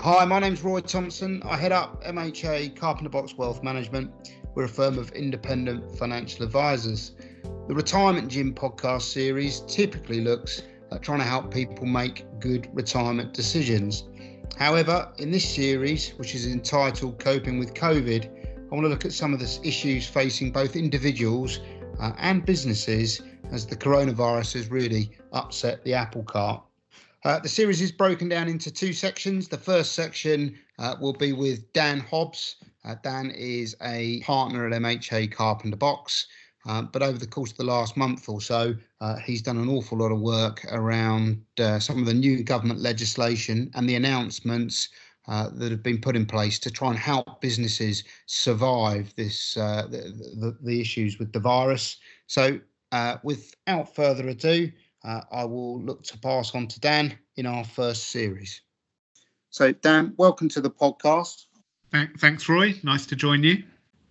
Hi, my name's Roy Thompson. I head up MHA Carpenter Box Wealth Management. We're a firm of independent financial advisors. The Retirement Gym podcast series typically looks at trying to help people make good retirement decisions. However, in this series, which is entitled Coping with COVID, I want to look at some of the issues facing both individuals uh, and businesses as the coronavirus has really upset the apple cart. Uh, the series is broken down into two sections. The first section uh, will be with Dan Hobbs. Uh, Dan is a partner at MHA Carpenter Box, um, but over the course of the last month or so, uh, he's done an awful lot of work around uh, some of the new government legislation and the announcements uh, that have been put in place to try and help businesses survive this the, the, the, issues with the virus. So, without further ado, uh, I will look to pass on to Dan in our first series. So, Dan, welcome to the podcast. Thanks, Roy. Nice to join you.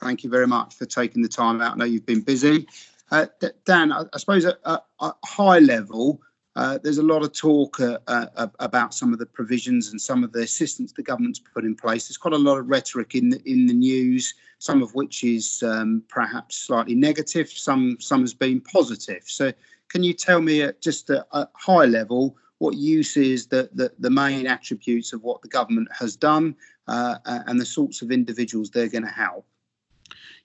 Thank you very much for taking the time out. I know you've been busy. Uh, Dan, I, I suppose at, at, high level, uh, there's a lot of talk uh, uh, about some of the provisions and some of the assistance the government's put in place. There's quite a lot of rhetoric in the, in the news, some of which is um, perhaps slightly negative, some some has been positive. So, can you tell me at just a, a high level what you see as the, the, the, main attributes of what the government has done uh, and the sorts of individuals they're going to help?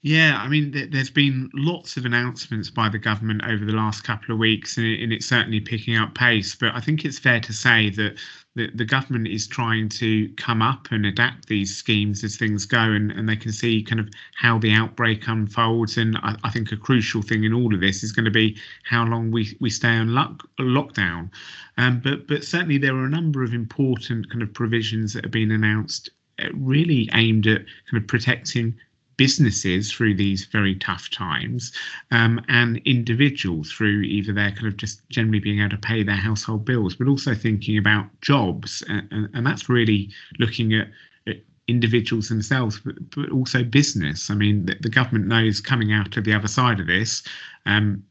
Yeah, I mean, th- there's been lots of announcements by the government over the last couple of weeks, and, it, and, it's certainly picking up pace. But I think it's fair to say that the, the government is trying to come up and adapt these schemes as things go, and, and they can see kind of how the outbreak unfolds. And I, I think a crucial thing in all of this is going to be how long we, we stay on lock, lockdown. Um, but but certainly there are a number of important kind of provisions that have been announced, uh, really aimed at kind of protecting businesses through these very tough times um, and individuals through either their kind of just generally being able to pay their household bills, but also thinking about jobs. And, and that's really looking at, at individuals themselves, but, but, also business. I mean, the, the, government knows coming out of the other side of this. Um,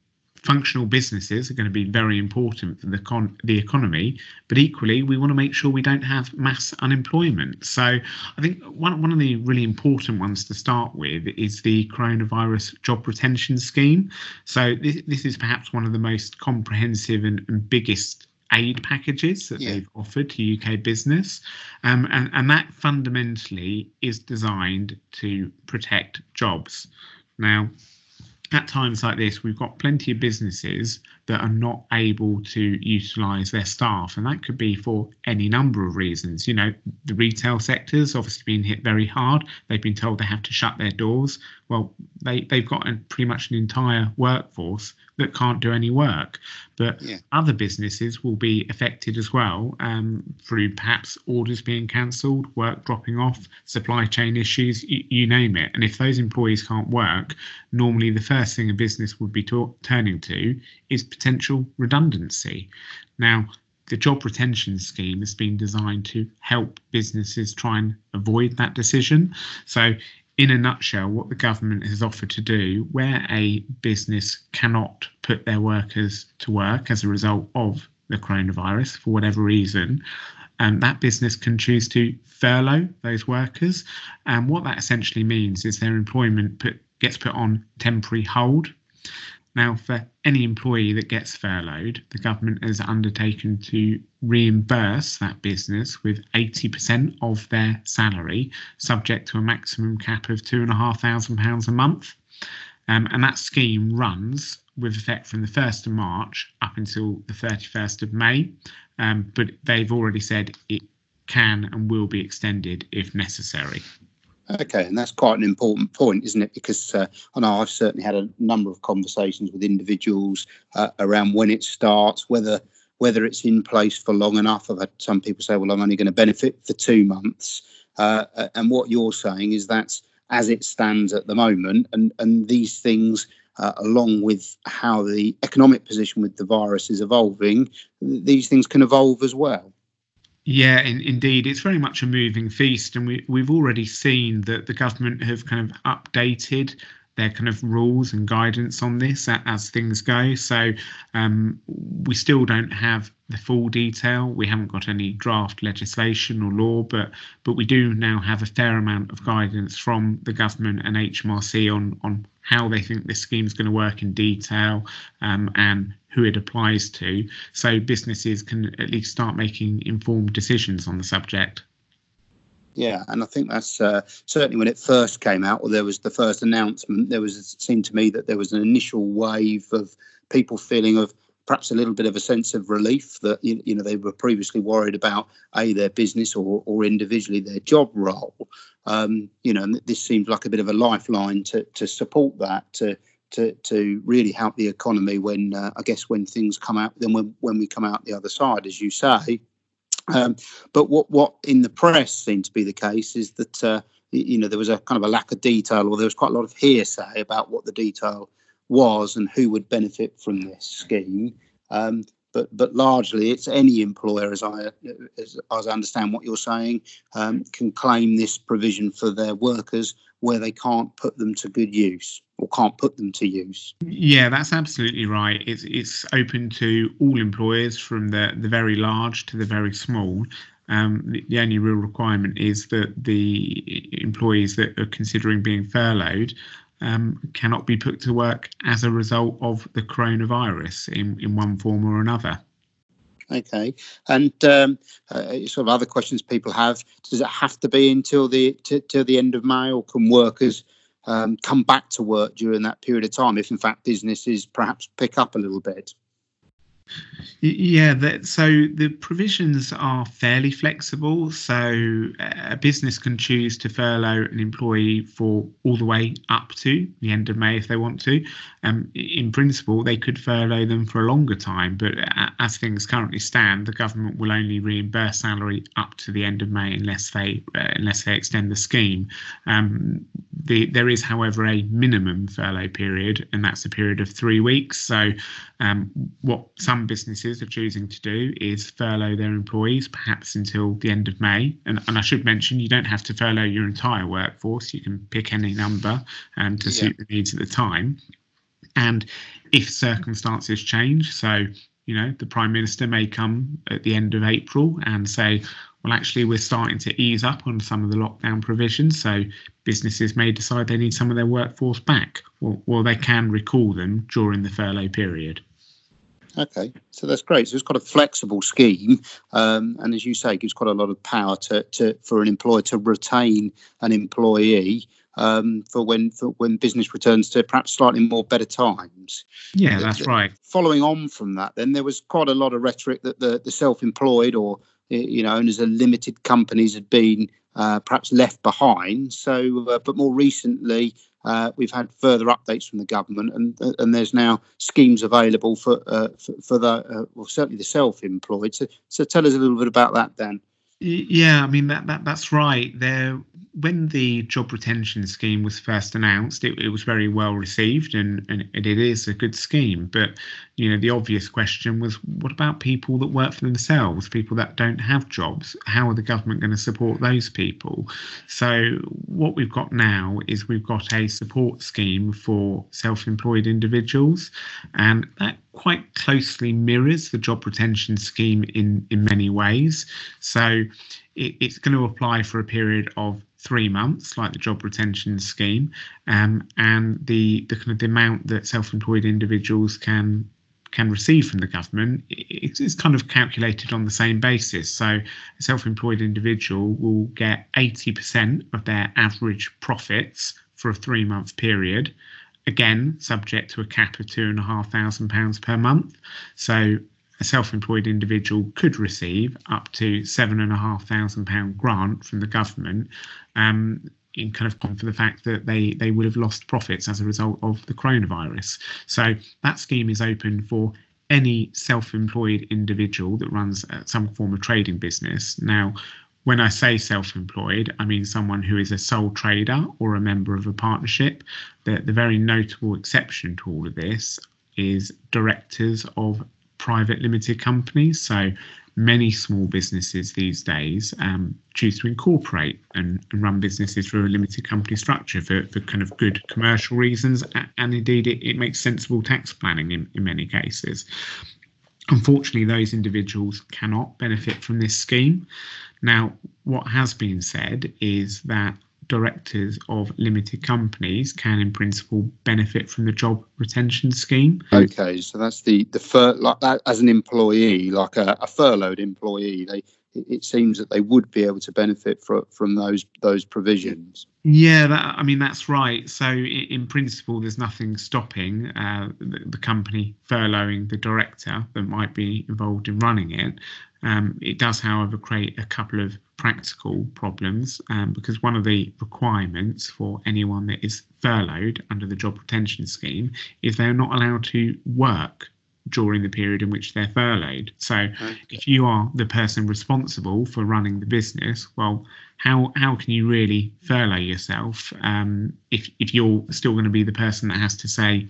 functional businesses are going to be very important for the con- the economy, but equally we want to make sure we don't have mass unemployment. So I think one one of the really important ones to start with is the coronavirus job retention scheme. So this this is perhaps one of the most comprehensive and, and biggest aid packages that yeah. they've offered to UK business. Um, and, and that fundamentally is designed to protect jobs. Now, at times like this, we've got plenty of businesses that are not able to utilize their staff, and that could be for any number of reasons. You know, the retail sector's obviously been hit very hard. They've been told they have to shut their doors. Well, they they've got a, pretty much an entire workforce that can't do any work. But yeah. other businesses will be affected as well um, through perhaps orders being cancelled, work dropping off, supply chain issues, you, you, name it. And if those employees can't work, normally the first thing a business would be turning to is potential redundancy. Now, the job retention scheme has been designed to help businesses try and avoid that decision. So, in a nutshell, what the government has offered to do, where a business cannot put their workers to work as a result of the coronavirus for whatever reason, and um, that business can choose to furlough those workers. And what that essentially means is their employment put, gets put on temporary hold now, for any employee that gets furloughed, the government has undertaken to reimburse that business with 80% of their salary, subject to a maximum cap of £2,500 a month. Um, and that scheme runs with effect from the 1st of March up until the 31st of May. Um, but they've already said it can and will be extended if necessary. Okay, and that's quite an important point, isn't it? Because uh, I know I've certainly had a number of conversations with individuals uh, around when it starts, whether whether it's in place for long enough. I've had some people say, "Well, I'm only going to benefit for two months," uh, and what you're saying is that's as it stands at the moment, and and these things. Uh, along with how the economic position with the virus is evolving, these things can evolve as well. Yeah, in, indeed, it's very much a moving feast, and we we've already seen that the government have kind of updated their kind of rules and guidance on this as things go. So um, we still don't have the full detail. We haven't got any draft legislation or law, but but we do now have a fair amount of guidance from the government and HMRC on on how they think this scheme is going to work in detail um, and who it applies to, so businesses can at least start making informed decisions on the subject. Yeah, and I think that's uh, certainly when it first came out, or there was the first announcement. There was it seemed to me that there was an initial wave of people feeling of perhaps a little bit of a sense of relief that you, know they were previously worried about a their business or or individually their job role. Um, you know, and this seems like a bit of a lifeline to to support that to to to really help the economy when uh, I guess when things come out then when when we come out the other side, as you say. Um, but what what in the press seemed to be the case is that uh, you know there was a kind of a lack of detail, or there was quite a lot of hearsay about what the detail was and who would benefit from this scheme. Um, but but largely, it's any employer, as I as, as I understand what you're saying, um, can claim this provision for their workers where they can't put them to good use or can't put them to use. Yeah, that's absolutely right. It's it's open to all employers from the the very large to the very small. Um, the, the, only real requirement is that the employees that are considering being furloughed um, cannot be put to work as a result of the coronavirus in, in one form or another. Okay, and um, uh, sort of other questions people have: Does it have to be until the t- till the end of May, or can workers um, come back to work during that period of time if, in fact, businesses perhaps pick up a little bit? Yeah, that, so the provisions are fairly flexible. So a business can choose to furlough an employee for all the way up to the end of May if they want to. Um, in principle, they could furlough them for a longer time, but as things currently stand, the government will only reimburse salary up to the end of May unless they uh, unless they extend the scheme. Um, the, there is, however, a minimum furlough period, and that's a period of three weeks. So um, what some businesses are choosing to do is furlough their employees, perhaps until the end of May. And, and I should mention, you don't have to furlough your entire workforce. You can pick any number um, to yeah. suit the needs at the time. And if circumstances change, so you know the prime minister may come at the end of April and say, well, actually, we're starting to ease up on some of the lockdown provisions. So businesses may decide they need some of their workforce back, or, or they can recall them during the furlough period. Okay, so that's great. So it's got a flexible scheme, um, and as you say, gives quite a lot of power to, to for an employer to retain an employee um, for when for when business returns to perhaps slightly more better times. Yeah, that's right. Following on from that, then there was quite a lot of rhetoric that the, the self-employed or you know owners of limited companies had been uh, perhaps left behind. So, uh, but more recently, uh, we've had further updates from the government, and and there's now schemes available for uh, for, for, the uh, well certainly the self-employed. So, so tell us a little bit about that, Dan. Yeah, I mean that, that that's right. There, when the job retention scheme was first announced, it, it was very well received, and, and it is a good scheme. But you know, the obvious question was, what about people that work for themselves, people that don't have jobs? How are the government going to support those people? So what we've got now is we've got a support scheme for self-employed individuals, and that quite closely mirrors the job retention scheme in in many ways. So it, it's going to apply for a period of three months, like the job retention scheme, um, and the the kind of the amount that self-employed individuals can can receive from the government it's kind of calculated on the same basis. So a self-employed individual will get 80% of their average profits for a three-month period again subject to a cap of two and a half thousand pounds per month. So a self-employed individual could receive up to seven and a half thousand pound grant from the government um, in kind of for the fact that they they would have lost profits as a result of the coronavirus. So that scheme is open for any self-employed individual that runs uh, some form of trading business. Now, when I say self employed, I mean someone who is a sole trader or a member of a partnership. The, the very notable exception to all of this is directors of private limited companies. So many small businesses these days um, choose to incorporate and, and, run businesses through a limited company structure for, for kind of good commercial reasons. And indeed, it, it makes sensible tax planning in, in many cases. Unfortunately, those individuals cannot benefit from this scheme. Now, what has been said is that directors of limited companies can, in principle, benefit from the job retention scheme. Okay, so that's the the fur like that as an employee, like a, a furloughed employee, they it seems that they would be able to benefit from from those those provisions. Yeah, that, I mean that's right. So in principle, there's nothing stopping uh, the, the, company furloughing the director that might be involved in running it. Um, it does, however, create a couple of practical problems um, because one of the requirements for anyone that is furloughed under the job retention scheme is they're not allowed to work during the period in which they're furloughed. So okay. if you are the person responsible for running the business, well, how how can you really furlough yourself um, if if you're still going to be the person that has to say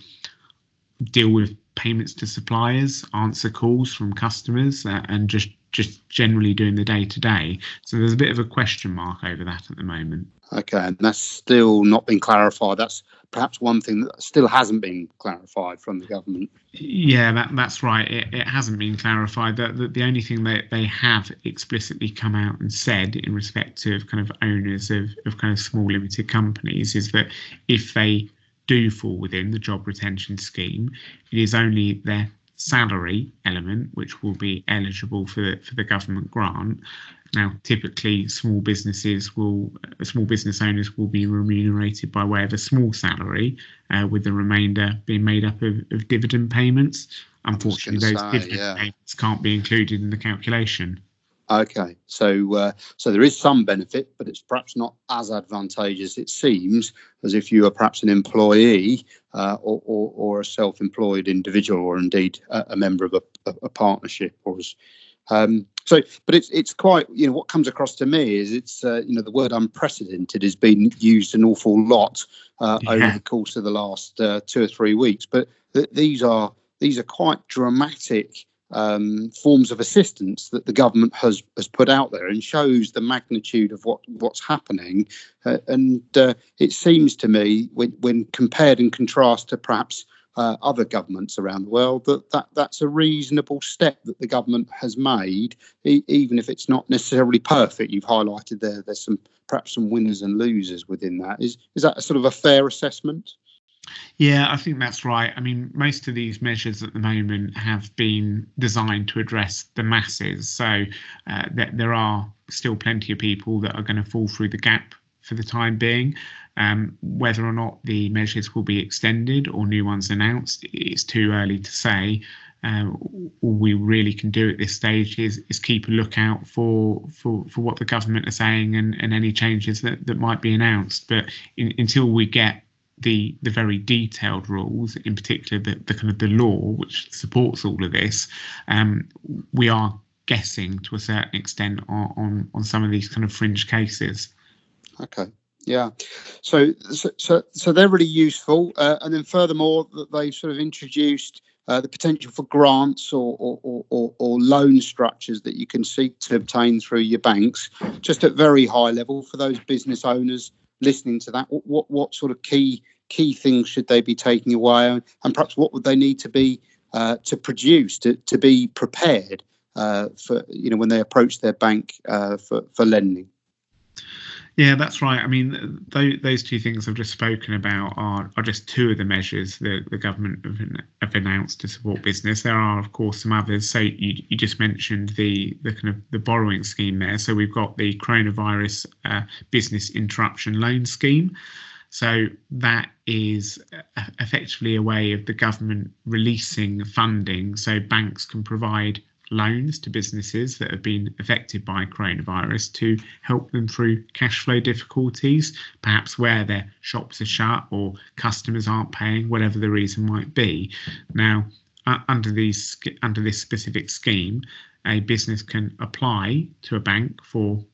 deal with payments to suppliers, answer calls from customers, uh, and just just generally doing the day to day. So there's a bit of a question mark over that at the moment. Okay, and that's still not been clarified. That's perhaps one thing that still hasn't been clarified from the government. Yeah, that, that's right. It, it hasn't been clarified. That the, the only thing that they have explicitly come out and said in respect of kind of owners of, of kind of small limited companies is that if they do fall within the job retention scheme, it is only their salary element which will be eligible for for the government grant now, typically, small businesses will, small business owners will be remunerated by way of a small salary, uh, with the remainder being made up of, of dividend payments. Unfortunately, those say, dividend yeah. payments can't be included in the calculation. Okay, so uh, so there is some benefit, but it's perhaps not as advantageous. It seems as if you are perhaps an employee uh, or, or, or, a self-employed individual, or indeed a, a member of a, a, partnership, or as um, so, but it's it's quite you know what comes across to me is it's uh, you know the word unprecedented has been used an awful lot uh, yeah. over the course of the last uh, two or three weeks. But th- these are these are quite dramatic um, forms of assistance that the government has has put out there and shows the magnitude of what what's happening. Uh, and uh, it seems to me when when compared and contrast to perhaps uh, other governments around the world that, that that's a reasonable step that the government has made, e- even if it's not necessarily perfect. You've highlighted there there's some perhaps some winners and losers within that. Is is that a sort of a fair assessment? Yeah, I think that's right. I mean, most of these measures at the moment have been designed to address the masses. So uh, there are still plenty of people that are going to fall through the gap for the time being. Um, whether or not the measures will be extended or new ones announced, it's too early to say. Uh, all we really can do at this stage is, is keep a lookout for, for, for what the government are saying and, and any changes that, that might be announced. But in, until we get the the very detailed rules, in particular the, the kind of the law which supports all of this, um, we are guessing to a certain extent on, on, on some of these kind of fringe cases. Okay. Yeah, so so so they're really useful, uh, and then furthermore, that they've sort of introduced uh, the potential for grants or or, or or, loan structures that you can seek to obtain through your banks, just at very high level for those business owners listening to that. What what, what sort of key key things should they be taking away, and perhaps what would they need to be uh, to produce to to be prepared uh, for you know when they approach their bank uh, for for lending. Yeah, that's right. I mean, th- those two things I've just spoken about are, are just two of the measures that the government have, have, announced to support business. There are, of course, some others. So you, you just mentioned the the kind of the borrowing scheme there. So we've got the coronavirus uh, business interruption loan scheme. So that is effectively a way of the government releasing funding so banks can provide loans to businesses that have been affected by coronavirus to help them through cash flow difficulties, perhaps where their shops are shut or customers aren't paying, whatever the reason might be. Now, uh, under these under this specific scheme, a business can apply to a bank for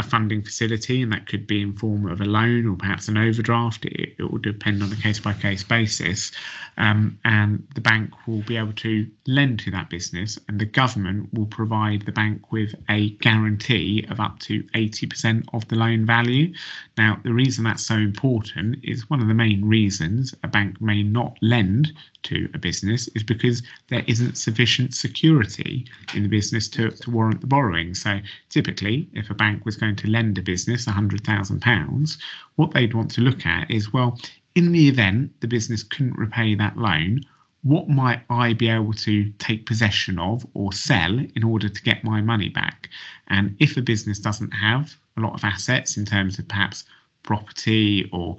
a funding facility, and that could be in form of a loan or perhaps an overdraft. It, it will depend on a case by case basis, um, and the bank will be able to lend to that business, and the government will provide the bank with a guarantee of up to 80% of the loan value. Now, the reason that's so important is one of the main reasons a bank may not lend to a business is because there isn't sufficient security in the business to, to warrant the borrowing. So typically, if a bank was going to lend a business £100,000, what they'd want to look at is well, in the event the business couldn't repay that loan, what might I be able to take possession of or sell in order to get my money back? And if a business doesn't have a lot of assets in terms of perhaps property or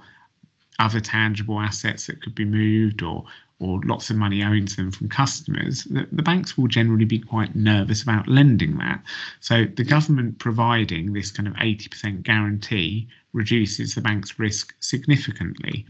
other tangible assets that could be moved or or lots of money owing to them from customers, the, the, banks will generally be quite nervous about lending that. So the government providing this kind of 80% guarantee reduces the bank's risk significantly.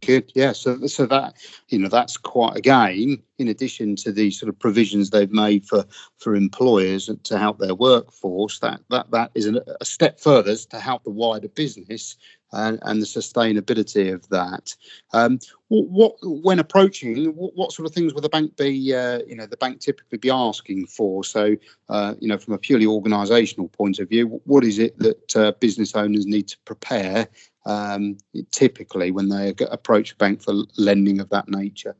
Good, yeah. So, so that you know, that's quite again, in addition to the sort of provisions they've made for for employers to help their workforce. That that that is a step further to help the wider business and, and the sustainability of that. Um, what, what, when approaching, what, what, sort of things will the bank be, uh, you know, the bank typically be asking for? So, uh, you know, from a purely organisational point of view, what is it that uh, business owners need to prepare um, typically when they approach a bank for lending of that nature?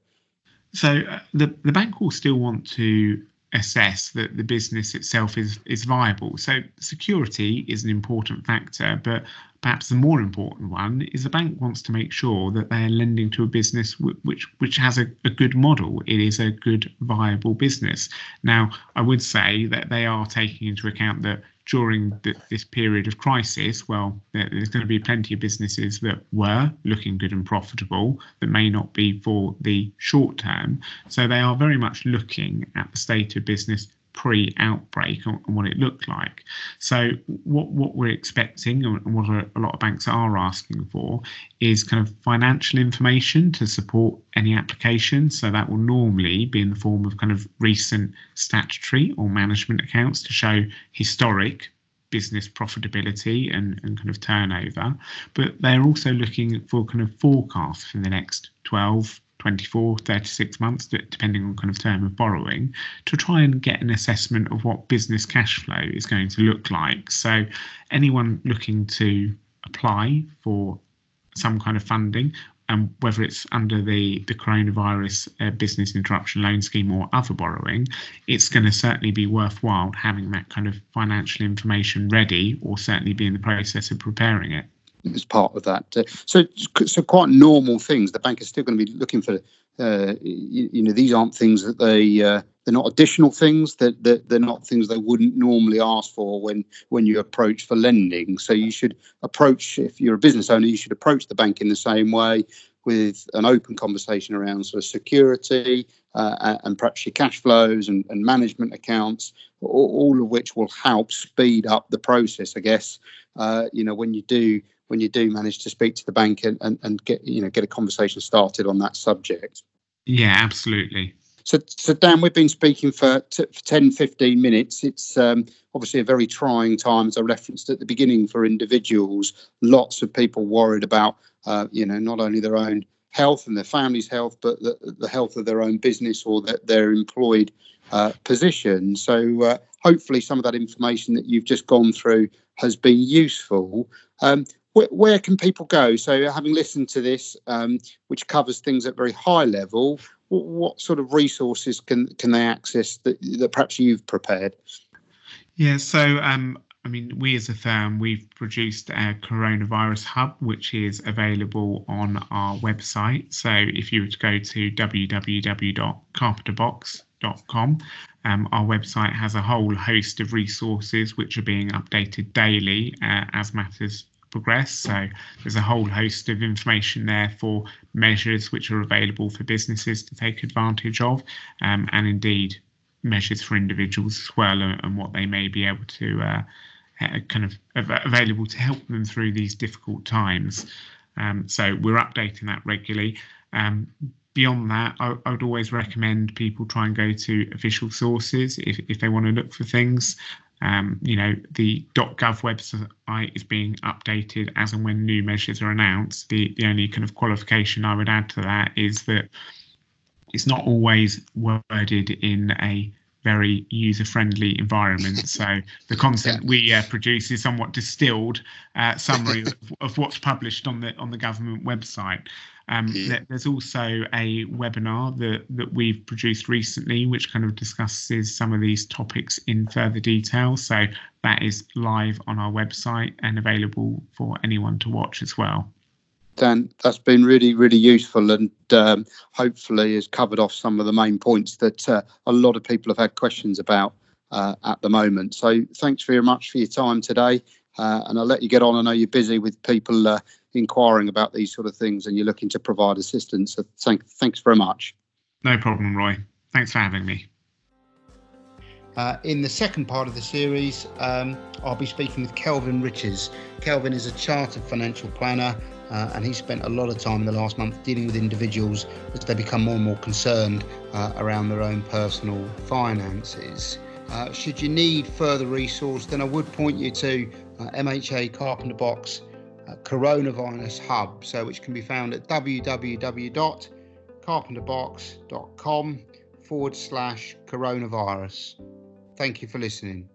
So uh, the the bank will still want to assess that the business itself is is viable. So security is an important factor, but perhaps the more important one is the bank wants to make sure that they're lending to a business which which has a, a good model. It is a good viable business. Now, I would say that they are taking into account that during the, this period of crisis, well, there's going to be plenty of businesses that were looking good and profitable that may not be for the short term. So they are very much looking at the state of business pre-outbreak and what it looked like. So what what we're expecting and what a lot of banks are asking for is kind of financial information to support any application. So that will normally be in the form of kind of recent statutory or management accounts to show historic business profitability and, and kind of turnover. But they're also looking for kind of forecasts for the next 12 24, 36 months, depending on kind of term of borrowing, to try and get an assessment of what business cash flow is going to look like. So, anyone looking to apply for some kind of funding, and um, whether it's under the the coronavirus uh, business interruption loan scheme or other borrowing, it's going to certainly be worthwhile having that kind of financial information ready, or certainly be in the process of preparing it as part of that. Uh, so, so quite normal things. The bank is still going to be looking for. Uh, you, you, know, these aren't things that they uh, they're not additional things that, that they're not things they wouldn't normally ask for when when you approach for lending. So you should approach if you're a business owner, you should approach the bank in the same way with an open conversation around sort of security uh, and perhaps your cash flows and, and management accounts, all, all, of which will help speed up the process. I guess uh, you know when you do when you do manage to speak to the bank and, and, and get you know get a conversation started on that subject. Yeah, absolutely. So, so Dan, we've been speaking for, t- for 10, 15 minutes. It's um, obviously a very trying time, as I referenced at the beginning, for individuals. Lots of people worried about, uh, you know, not only their own health and their family's health, but the, the health of their own business or the, their employed uh, position. So, uh, hopefully, some of that information that you've just gone through has been useful. Um, where, where can people go? So, having listened to this, um, which covers things at very high level, what, what, sort of resources can can they access that, that perhaps you've prepared? Yeah, so um, I mean, we as a firm, we've produced a coronavirus hub, which is available on our website. So if you were to go to www.carpenterbox.com, um, our website has a whole host of resources which are being updated daily uh, as matters progress. So there's a whole host of information there for measures which are available for businesses to take advantage of, um, and indeed measures for individuals as well, and, and what they may be able to uh, uh, kind of av- available to help them through these difficult times. Um, so we're updating that regularly. Um, beyond that, I, I, would always recommend people try and go to official sources if, if they want to look for things. Um, you know, the .gov website is being updated as and when new measures are announced. The the only kind of qualification I would add to that is that it's not always worded in a very user friendly environment. So the content we uh, produce is somewhat distilled uh, summary of, of, what's published on the on the government website. Um, there's also a webinar that, that we've produced recently, which kind of discusses some of these topics in further detail. So that is live on our website and available for anyone to watch as well. Dan, that's been really, really useful and um, hopefully has covered off some of the main points that uh, a lot of people have had questions about uh, at the moment. So thanks very much for your time today. Uh, and I'll let you get on. I know you're busy with people uh, inquiring about these sort of things and you're looking to provide assistance. So thank, thanks very much. No problem, Roy. Thanks for having me. Uh, in the second part of the series, um, I'll be speaking with Kelvin Riches. Kelvin is a chartered financial planner uh, and he spent a lot of time in the last month dealing with individuals as they become more and more concerned uh, around their own personal finances. Uh, should you need further resource, then I would point you to uh, MHA Carpenter Box uh, Coronavirus Hub, so which can be found at www.carpenterbox.com forward slash coronavirus. Thank you for listening.